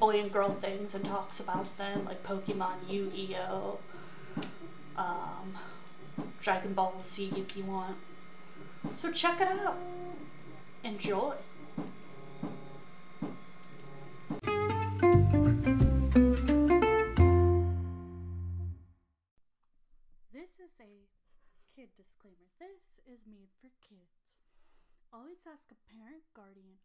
boy and girl things and talks about them, like Pokemon, Yu Gi Oh, um, Dragon Ball Z if you want. So check it out. Enjoy. This is a kid disclaimer. This is made for kids. Always ask a parent, guardian,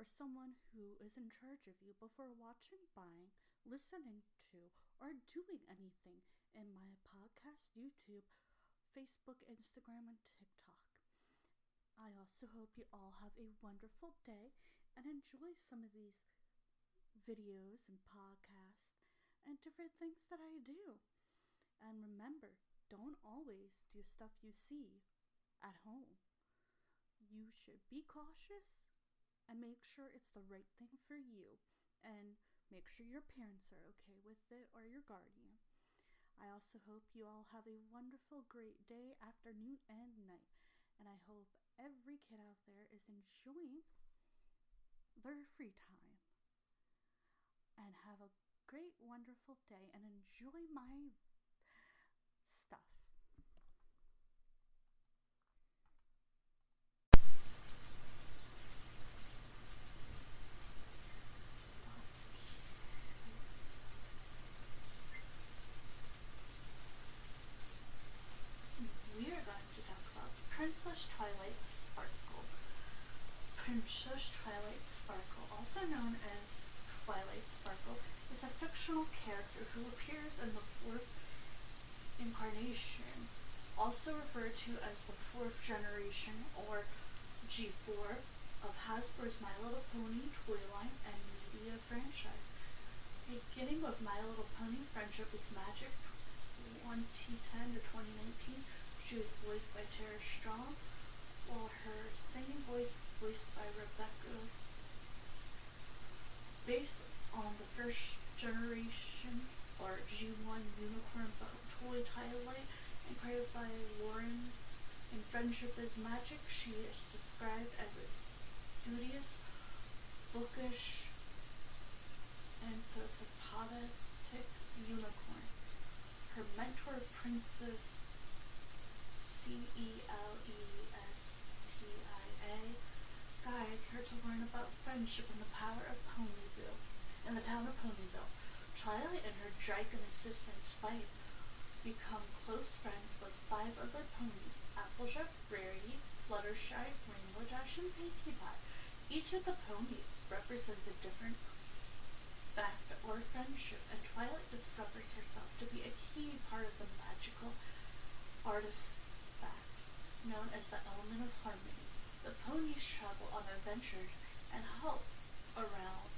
or someone who is in charge of you before watching, buying, listening to, or doing anything in my podcast, YouTube, Facebook, Instagram, and TikTok. I also hope you all have a wonderful day and enjoy some of these videos and podcasts and different things that I do. And remember, don't always do stuff you see at home. You should be cautious and make sure it's the right thing for you and make sure your parents are okay with it or your guardian. I also hope you all have a wonderful, great day, afternoon, and night. And I hope every kid out there is enjoying their free time. And have a great, wonderful day and enjoy my stuff. We are going to talk about Princess Twilight Sparkle. Princess Twilight Sparkle, also known as Twilight Sparkle, is a fictional character who appears in the fourth incarnation, also referred to as the fourth generation or G4 of Hasbro's My Little Pony toy line and media franchise. Beginning with My Little Pony Friendship with Magic 2010 to 2019, she was voiced by Tara Strong, while her singing voice voiced by Rebecca. Based on the first generation or G1 Unicorn toy Twilight and created by Lauren in Friendship is Magic, she is described as a studious, bookish, anthropomorphic unicorn. Her mentor, Princess C E L E S T I A, guides her to learn about friendship and the power of Ponyville. In the town of Ponyville, Twilight and her dragon assistant Spike become close friends with five other ponies Applejack, Rarity, Fluttershy, Rainbow Dash, and Pinkie Pie. Each of the ponies represents a different fact or friendship, and Twilight discovers herself to be a key part of the magical artifacts known as the element of harmony. The ponies travel on adventures and help around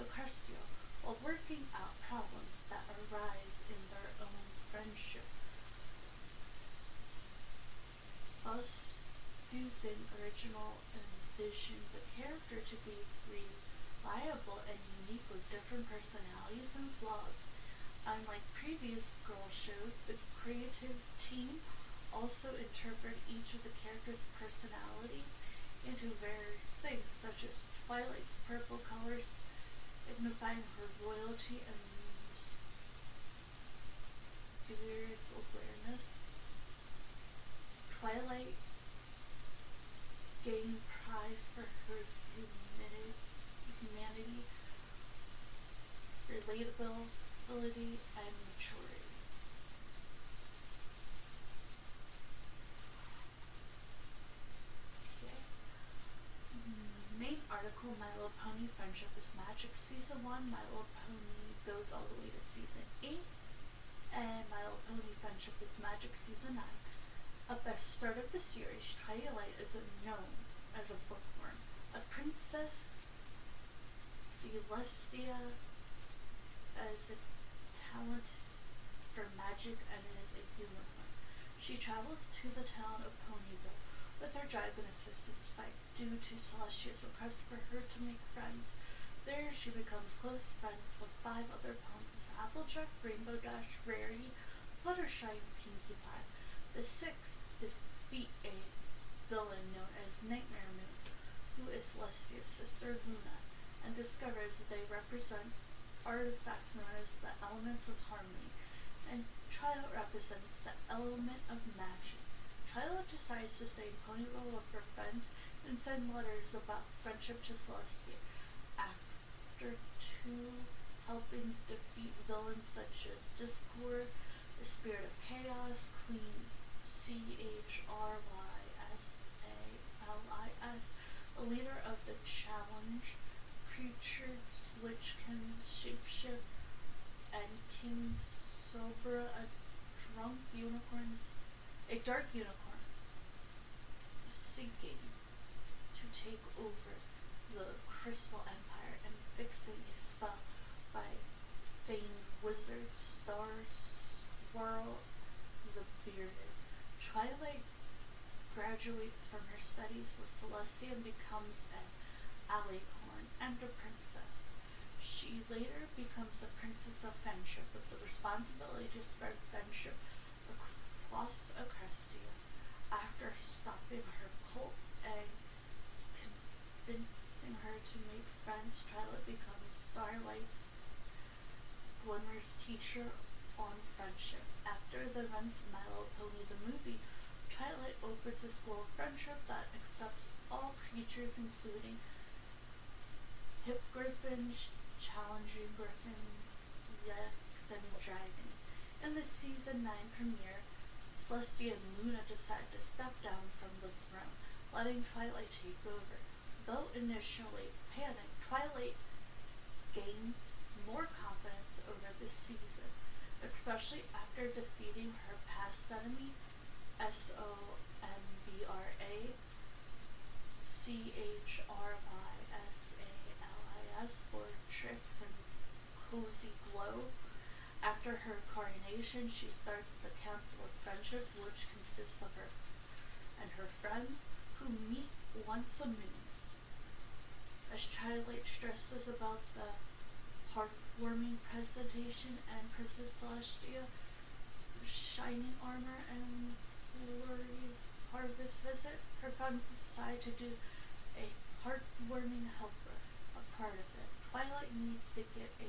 Equestria while working out problems that arise in their own friendship. Thus, using original envisioned the character to be reliable and unique with different personalities and flaws. Unlike previous girl shows, the creative team also interpret each of the characters' personalities into various things, such as Twilight's purple colors signifying her royalty and mysterious awareness. Twilight gained prize for her humanity, humanity relatability, and maturity. Okay. Main article My Little Pony Friendship is Magic Season 1. My Little Pony goes all the way to Season 8. And My Little Pony Friendship is Magic Season 9. At the start of the series, Twilight is known as a bookworm, a princess, Celestia, as a talent for magic, and is a unicorn. She travels to the town of Ponyville with her dragon assistance Spike due to Celestia's request for her to make friends. There, she becomes close friends with five other ponies Applejack, Rainbow Dash, Rarity, Fluttershy, and Pinkie Pie. The six defeat a villain known as Nightmare Moon, who is Celestia's sister Luna, and discovers that they represent artifacts known as the elements of harmony, and Twilight represents the element of magic. Twilight decides to stay Ponyville with her friends and send letters about friendship to Celestia. After two helping defeat villains such as Discord, the Spirit of Chaos, Queen C H R Y S A L I S, leader of the challenge, creatures which can shapeshift, and King Sombra, a drunk unicorn, a dark unicorn, seeking to take over the Crystal Empire and fixing a spell by famed wizard Star Swirl the Bearded. Twilight graduates from her studies with Celestia and becomes an alicorn and a princess. She later becomes a princess of friendship with the responsibility to spread friendship across Equestria. After stopping her cult and convincing her to make friends, Twilight becomes Starlight's Glimmer's teacher on friendship. After the events of My Little Pony the movie, Twilight opens a school of friendship that accepts all creatures, including hippogriffins, changelings griffins, yaks, and dragons. In the season 9 premiere, Celestia and Luna decide to step down from the throne, letting Twilight take over. Though initially panicked, Twilight gains more confidence over the season, especially after defeating her past enemy, S O M B R A C H R I S A L I S, for tricks and cozy glow. After her coronation, she starts the Council of Friendship, which consists of her and her friends who meet once a moon. As Twilight stresses about the heartwarming presentation and Princess Celestia shining armor and flurry harvest visit, her friends decide to do a heartwarming helper, a part of it. Twilight needs to get a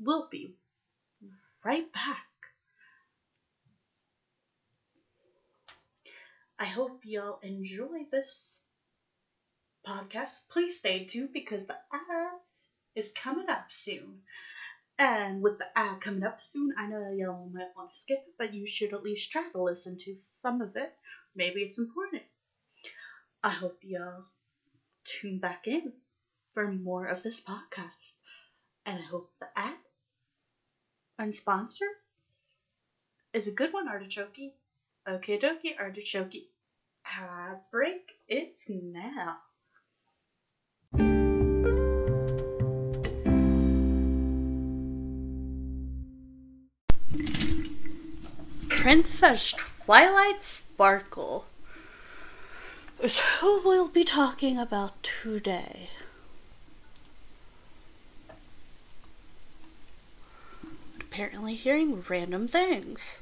will be right back. I hope y'all enjoy this podcast, please stay tuned because the ad is coming up soon. And with the ad coming up soon, I know y'all might want to skip it, but you should at least try to listen to some of it. Maybe it's important. I hope y'all tune back in for more of this podcast. And I hope the ad and sponsor is a good one, Artichoke. Okay, dokie, Artichoke. Ad break, it's now. Princess Twilight Sparkle is who we'll be talking about today. Apparently, hearing random things.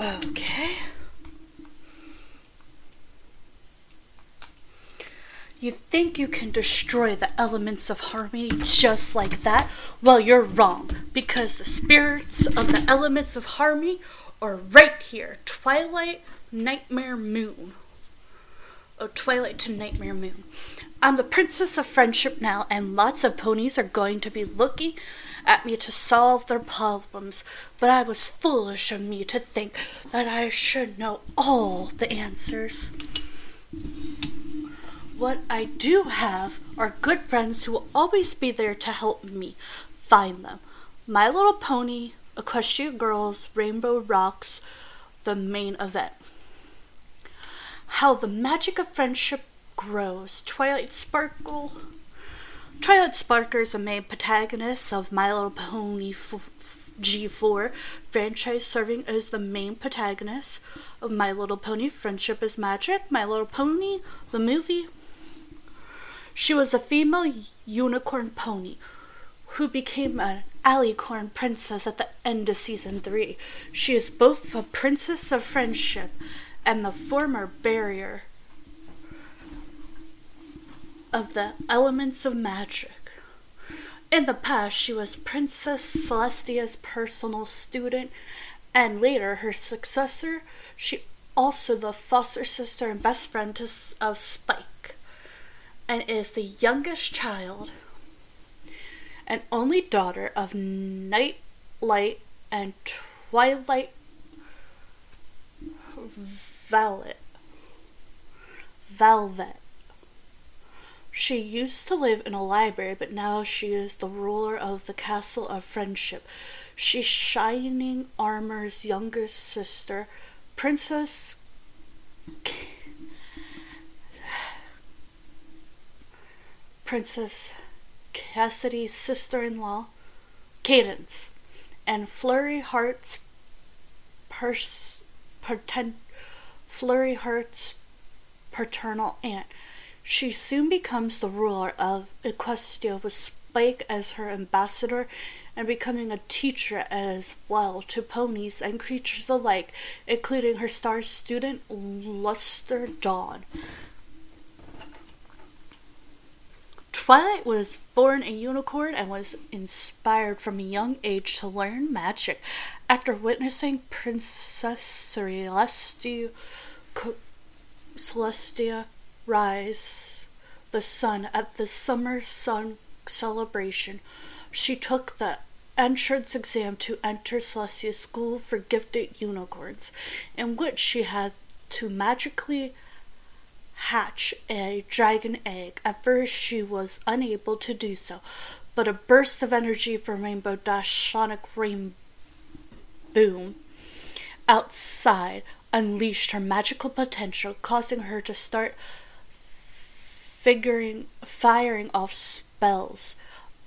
Okay. You think you can destroy the elements of harmony just like that? Well, you're wrong, because the spirits of the elements of harmony are right here Twilight, Nightmare Moon. Oh, Twilight to Nightmare Moon. I'm the Princess of Friendship now, and lots of ponies are going to be looking at me to solve their problems, but I was foolish of me to think that I should know all the answers. What I do have are good friends who will always be there to help me find them. My Little Pony, Equestria Girls, Rainbow Rocks, the main event. How the magic of friendship grows. Twilight Sparkle. Twilight Sparkle is the main protagonist of My Little Pony f- G4 franchise, serving as the main protagonist of My Little Pony Friendship is Magic, My Little Pony, the movie, she was a female unicorn pony who became an alicorn princess at the end of season 3. She is both a princess of friendship and the former barrier of the elements of magic. In the past, she was Princess Celestia's personal student, and later her successor. She also the foster sister and best friend to, of Spike and is the youngest child and only daughter of Nightlight and Twilight Velvet. Velvet. She used to live in a library, but now she is the ruler of the Castle of Friendship. She's Shining Armor's youngest sister, Princess Princess Cassidy's sister in law, Cadance, and Flurry Heart's pers- Flurry Heart's paternal aunt. She soon becomes the ruler of Equestria with Spike as her ambassador and becoming a teacher as well to ponies and creatures alike, including her star student Luster Dawn. Twilight was born a unicorn and was inspired from a young age to learn magic. After witnessing Princess Celestia, Celestia rise the sun at the summer sun celebration, she took the entrance exam to enter Celestia's School for Gifted Unicorns, in which she had to magically hatch a dragon egg. At first, she was unable to do so, but a burst of energy from Rainbow Dash Sonic Rain Boom outside unleashed her magical potential, causing her to start figuring firing off spells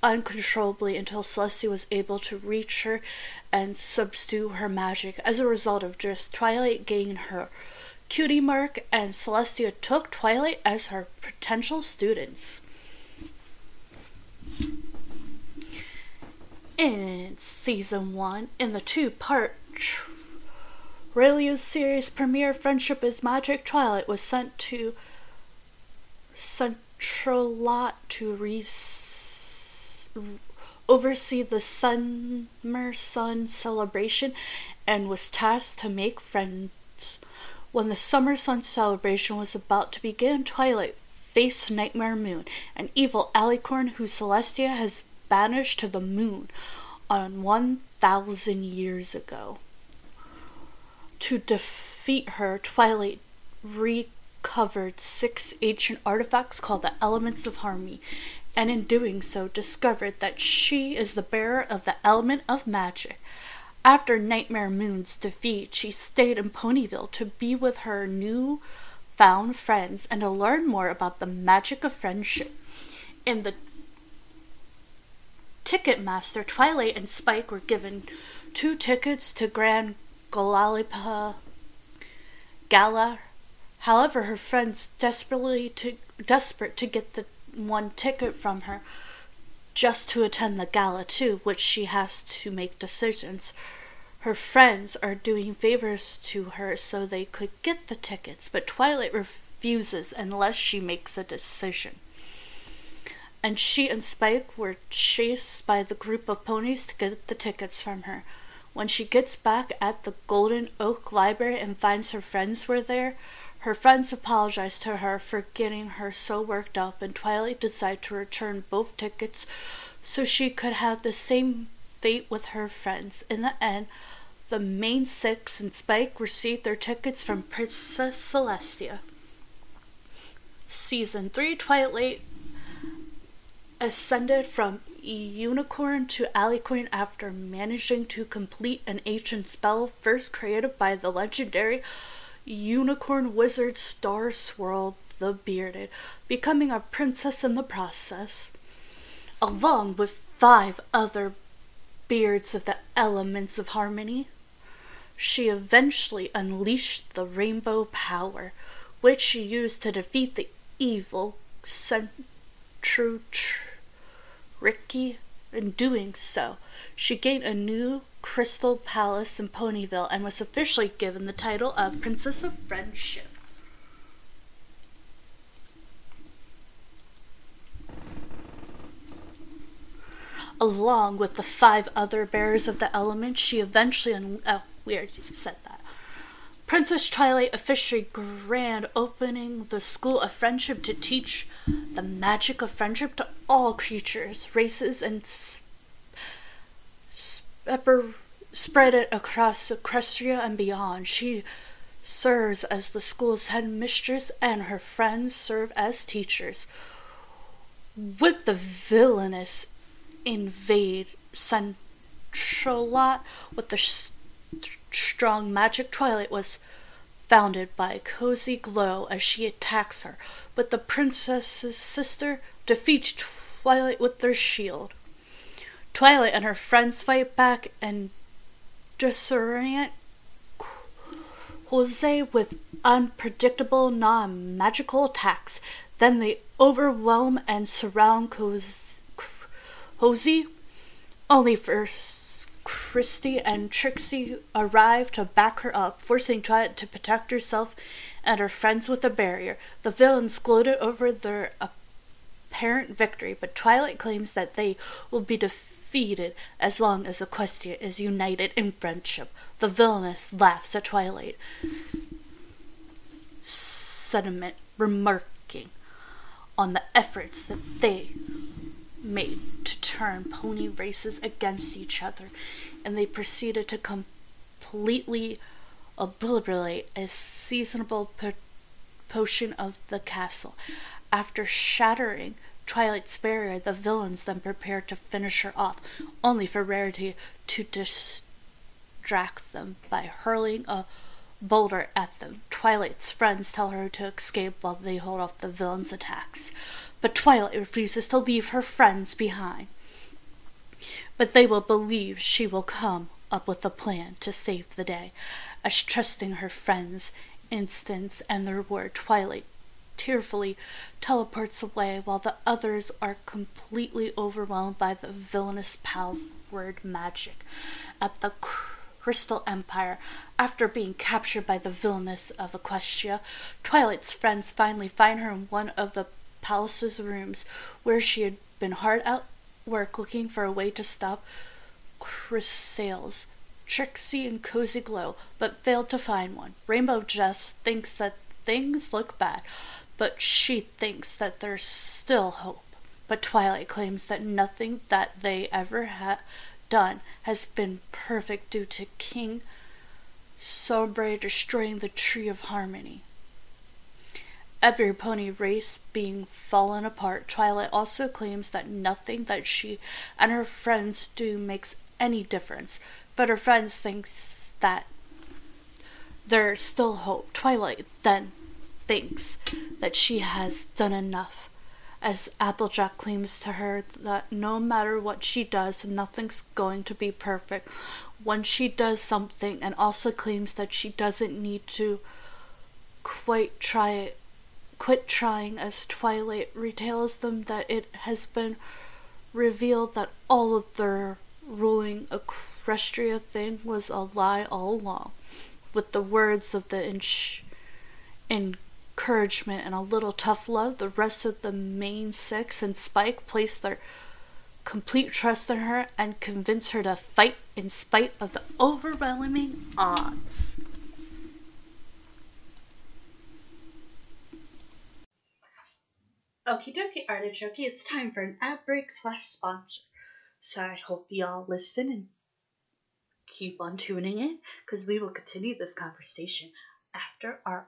uncontrollably until Celestia was able to reach her and subdue her magic. As a result of this, Twilight gained her cutie mark, and Celestia took Twilight as her potential students. In season one, in the two part Raelia's series premiere, Friendship is Magic, Twilight was sent to Canterlot to re- oversee the summer sun celebration and was tasked to make friends. When the summer sun celebration was about to begin, Twilight faced Nightmare Moon, an evil alicorn who Celestia has banished to the moon on 1,000 years ago. To defeat her, Twilight recovered six ancient artifacts called the Elements of Harmony, and in doing so, discovered that she is the bearer of the element of magic. After Nightmare Moon's defeat, she stayed in Ponyville to be with her new found friends and to learn more about the magic of friendship. In the Ticketmaster, Twilight and Spike were given two tickets to Grand Galloping Gala. However, her friends desperately to desperate to get the one ticket from her just to attend the gala too, which she has to make decisions. Her friends are doing favors to her so they could get the tickets, but Twilight refuses unless she makes a decision and she and Spike were chased by the group of ponies to get the tickets from her. When she gets back at the Golden Oak Library and finds her friends were there, her friends apologize to her for getting her so worked up, and Twilight decides to return both tickets so she could have the same fate with her friends. In the end, the main six and Spike received their tickets from Princess Celestia. Season 3 Twilight ascended from unicorn to alicorn after managing to complete an ancient spell first created by the legendary unicorn wizard Star Swirl the Bearded, becoming a princess in the process, along with five other beards of the elements of harmony. She eventually unleashed the rainbow power, which she used to defeat the evil centaur Tirek. In doing so, she gained a new crystal palace in Ponyville and was officially given the title of Princess of Friendship. Along with the five other bearers of the element, she eventually un- oh, we already said that. Princess Twilight officially grand opening the School of Friendship to teach the magic of friendship to all creatures, races, and spread it across Equestria and beyond. She serves as the school's headmistress, and her friends serve as teachers. With the villainous invade Canterlot with the strong magic Twilight was founded by Cozy Glow as she attacks her, but the princess's sister defeats Twilight with their shield. Twilight and her friends fight back and disorient Jose with unpredictable non magical attacks. Then they overwhelm and surround Cozy, only for Christy and Trixie arrive to back her up, forcing Twilight to protect herself and her friends with a barrier. The villains gloated over their apparent victory, but Twilight claims that they will be defeated as long as Equestria is united in friendship. The villainess laughs at Twilight. Sentiment remarking on the efforts that they made to turn pony races against each other, and they proceeded to completely obliterate a seasonable po- potion of the castle. After shattering Twilight's barrier, the villains then prepared to finish her off, only for Rarity to distract them by hurling a boulder at them. Twilight's friends tell her to escape while they hold off the villains' attacks, but Twilight refuses to leave her friends behind. But they will believe she will come up with a plan to save the day, as trusting her friends' instance and their word, Twilight tearfully teleports away while the others are completely overwhelmed by the villainous powered magic. At the Crystal Empire, after being captured by the villainess of Equestria, Twilight's friends finally find her in one of the palace's rooms where she had been hard at work looking for a way to stop Chrysalis, Trixie, and Cozy Glow, but failed to find one. Rainbow just thinks that things look bad, but she thinks that there's still hope. But Twilight claims that nothing that they ever have done has been perfect due to King Sombra destroying the Tree of Harmony. Every pony race being fallen apart, Twilight also claims that nothing that she and her friends do makes any difference, but her friends think that there's still hope. Twilight then thinks that she has done enough, as Applejack claims to her that no matter what she does, nothing's going to be perfect. When she does something, and also claims that she doesn't need to quite try it, quit trying, as Twilight retails them that it has been revealed that all of their ruling Equestria thing was a lie all along. With the words of the inch in encouragement and a little tough love, the rest of the main six and Spike place their complete trust in her and convince her to fight in spite of the overwhelming odds. Okie dokie, artichoke, it's time for an ad break slash sponsor. So I hope y'all listen and keep on tuning in because we will continue this conversation after our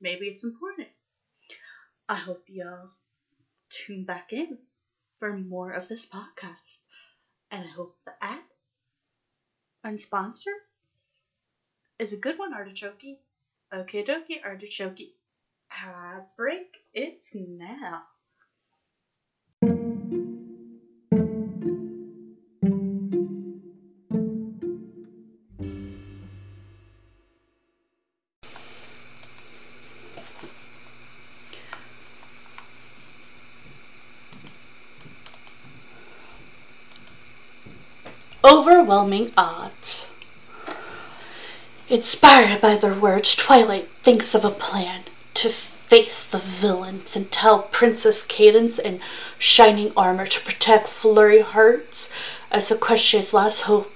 maybe it's important. I hope y'all tune back in for more of this podcast. And I hope the ad and sponsor is a good one, Artichoke. Okay, dokie, Artichoke. Ad break, it's now. Overwhelming odds. Inspired by their words, Twilight thinks of a plan to face the villains and tell Princess Cadance in shining armor to protect Flurry Hearts as Equestria's last hope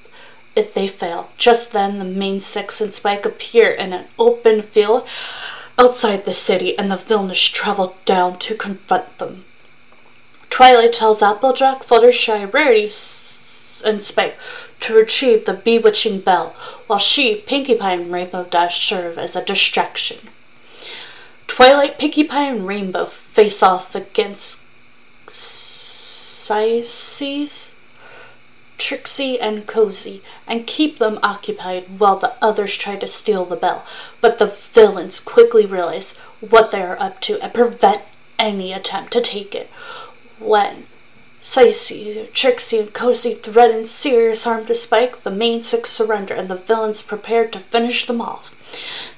if they fail. Just then, the main six and Spike appear in an open field outside the city, and the villains travel down to confront them. Twilight tells Applejack, Fluttershy, Rarity, and Spike to retrieve the bewitching bell, while she, Pinkie Pie, and Rainbow Dash serve as a distraction. Twilight, Pinkie Pie, and Rainbow face off against Sices, Trixie, and Cozy, and keep them occupied while the others try to steal the bell. But the villains quickly realize what they are up to and prevent any attempt to take it. When Sassy, Trixie, and Cozy threaten serious harm to Spike, the main six surrender and the villains prepare to finish them off.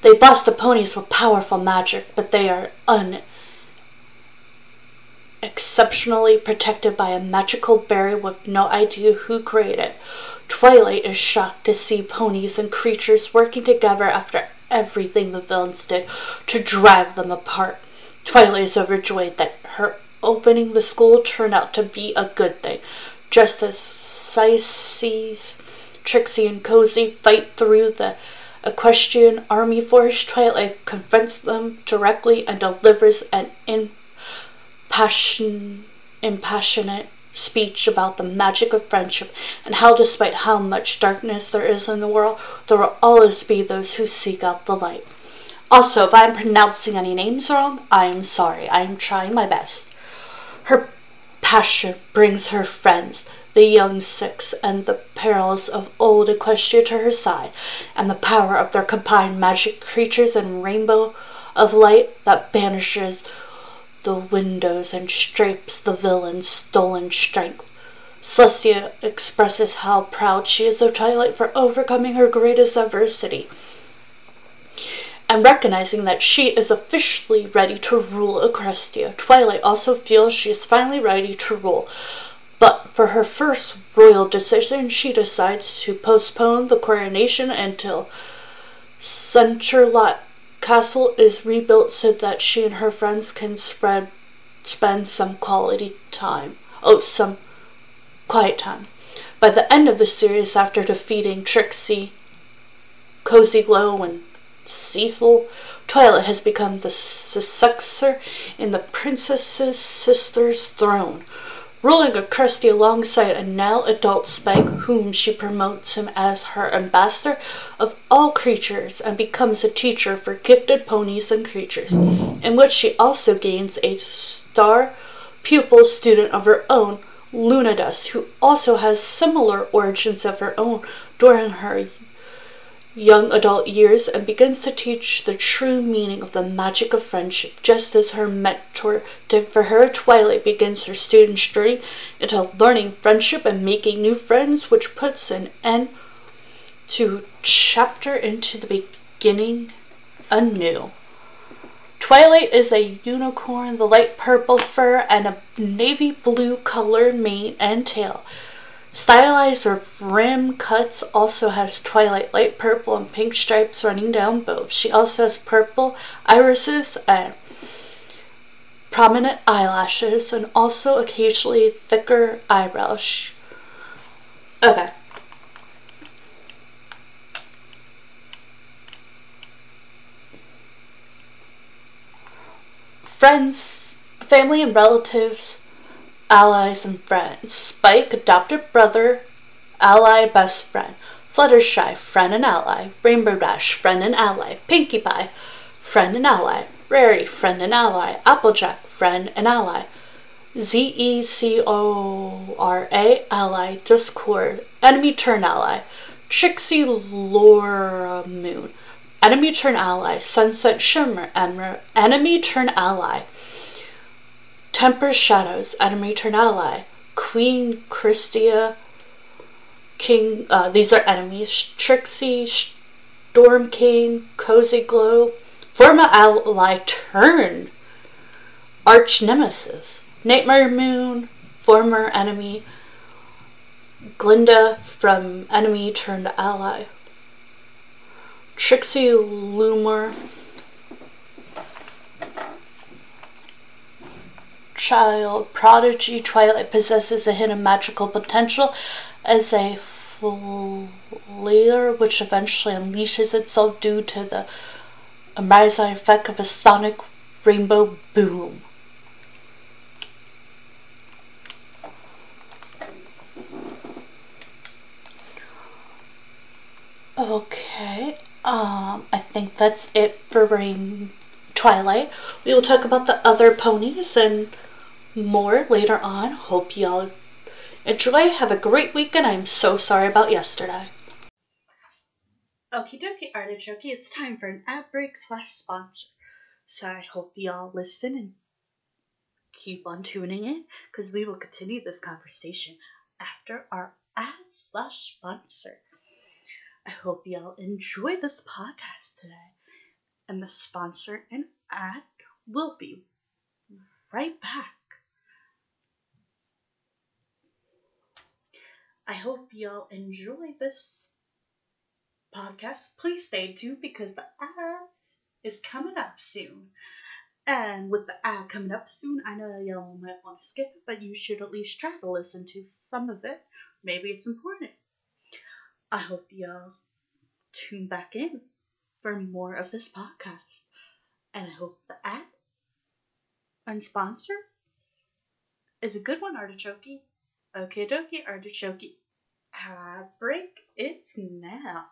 They blast the ponies with powerful magic, but they are un exceptionally protected by a magical barrier with no idea who created it. Twilight is shocked to see ponies and creatures working together after everything the villains did to drive them apart. Twilight is overjoyed that her opening the school turned out to be a good thing, just as Sissy's Trixie and Cozy fight through the equestrian army force. Twilight confronts them directly and delivers an impassion, impassionate speech about the magic of friendship and how, despite how much darkness there is in the world, there will always be those who seek out the light. Also, if I am pronouncing any names wrong, I am sorry. I am trying my best. Her passion brings her friends, the young six, and the perils of old Equestria to her side, and the power of their combined magic creatures and rainbow of light that banishes the windows and strips the villain's stolen strength. Celestia expresses how proud she is of Twilight for overcoming her greatest adversity and recognizing that she is officially ready to rule Equestria. Twilight also feels she is finally ready to rule, but for her first royal decision, she decides to postpone the coronation until Canterlot castle is rebuilt so that she and her friends can spread spend some quality time. Oh, some quiet time. By the end of the series, after defeating Trixie, Cozy Glow, and Cecil, Twilight has become the successor in the princess's sister's throne ruling a Kirsty alongside a now adult Spike, whom she promotes him as her ambassador of all creatures and becomes a teacher for gifted ponies and creatures, in which she also gains a star pupil student of her own, Lunadust, who also has similar origins of her own during her young adult years and begins to teach the true meaning of the magic of friendship, just as her mentor did for her. Twilight begins her student journey into learning friendship and making new friends, which puts an end to chapter into the beginning anew. Twilight is a unicorn, the light purple fur, and a navy blue color mane and tail. Stylized or rim cuts also has twilight light purple and pink stripes running down both. She also has purple irises and prominent eyelashes and also occasionally thicker eyebrows. Okay. Friends, family, and relatives allies and friends. Spike, adopted brother, ally, best friend. Fluttershy, friend and ally. Rainbow Dash, friend and ally. Pinkie Pie, friend and ally. Rary, friend and ally. Applejack, friend and ally. Z E C O R A, ally. Discord, enemy turn ally. Trixie Lulamoon, enemy turn ally. Sunset Shimmer, enemy turn ally. Tempest Shadows, enemy turn ally. Queen Christia, King, uh, these are enemies. Trixie, Storm King, Cozy Glow, former ally turn. Arch Nemesis, Nightmare Moon, former enemy. Glinda from enemy turned ally. Trixie Loomer, child prodigy, Twilight possesses a hidden magical potential as a flare which eventually unleashes itself due to the arising effect of a sonic rainbow boom. Okay, um, I think that's it for Rain Twilight. We will talk about the other ponies and more later on. Hope y'all enjoy. Have a great weekend. I'm so sorry about yesterday. Okie dokie, artichoke. It's time for an ad break slash sponsor. So I hope y'all listen and keep on tuning in because we will continue this conversation after our ad slash sponsor. I hope y'all enjoy this podcast today. And the sponsor and ad will be right back. I hope y'all enjoy this podcast. Please stay tuned because the ad is coming up soon. And with the ad coming up soon, I know y'all might want to skip it, but you should at least try to listen to some of it. Maybe it's important. I hope y'all tune back in for more of this podcast. And I hope the ad and sponsor is a good one, Artichoke. Okay, dokie, Artichoke. Ad break, it's now.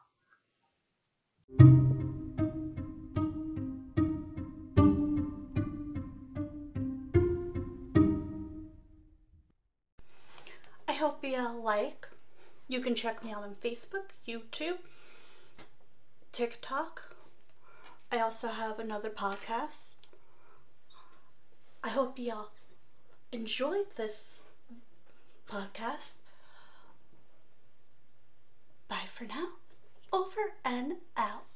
I hope you like. You can check me out on Facebook, YouTube, TikTok. I also have another podcast. I hope y'all enjoyed this podcast. Bye for now. Over and out.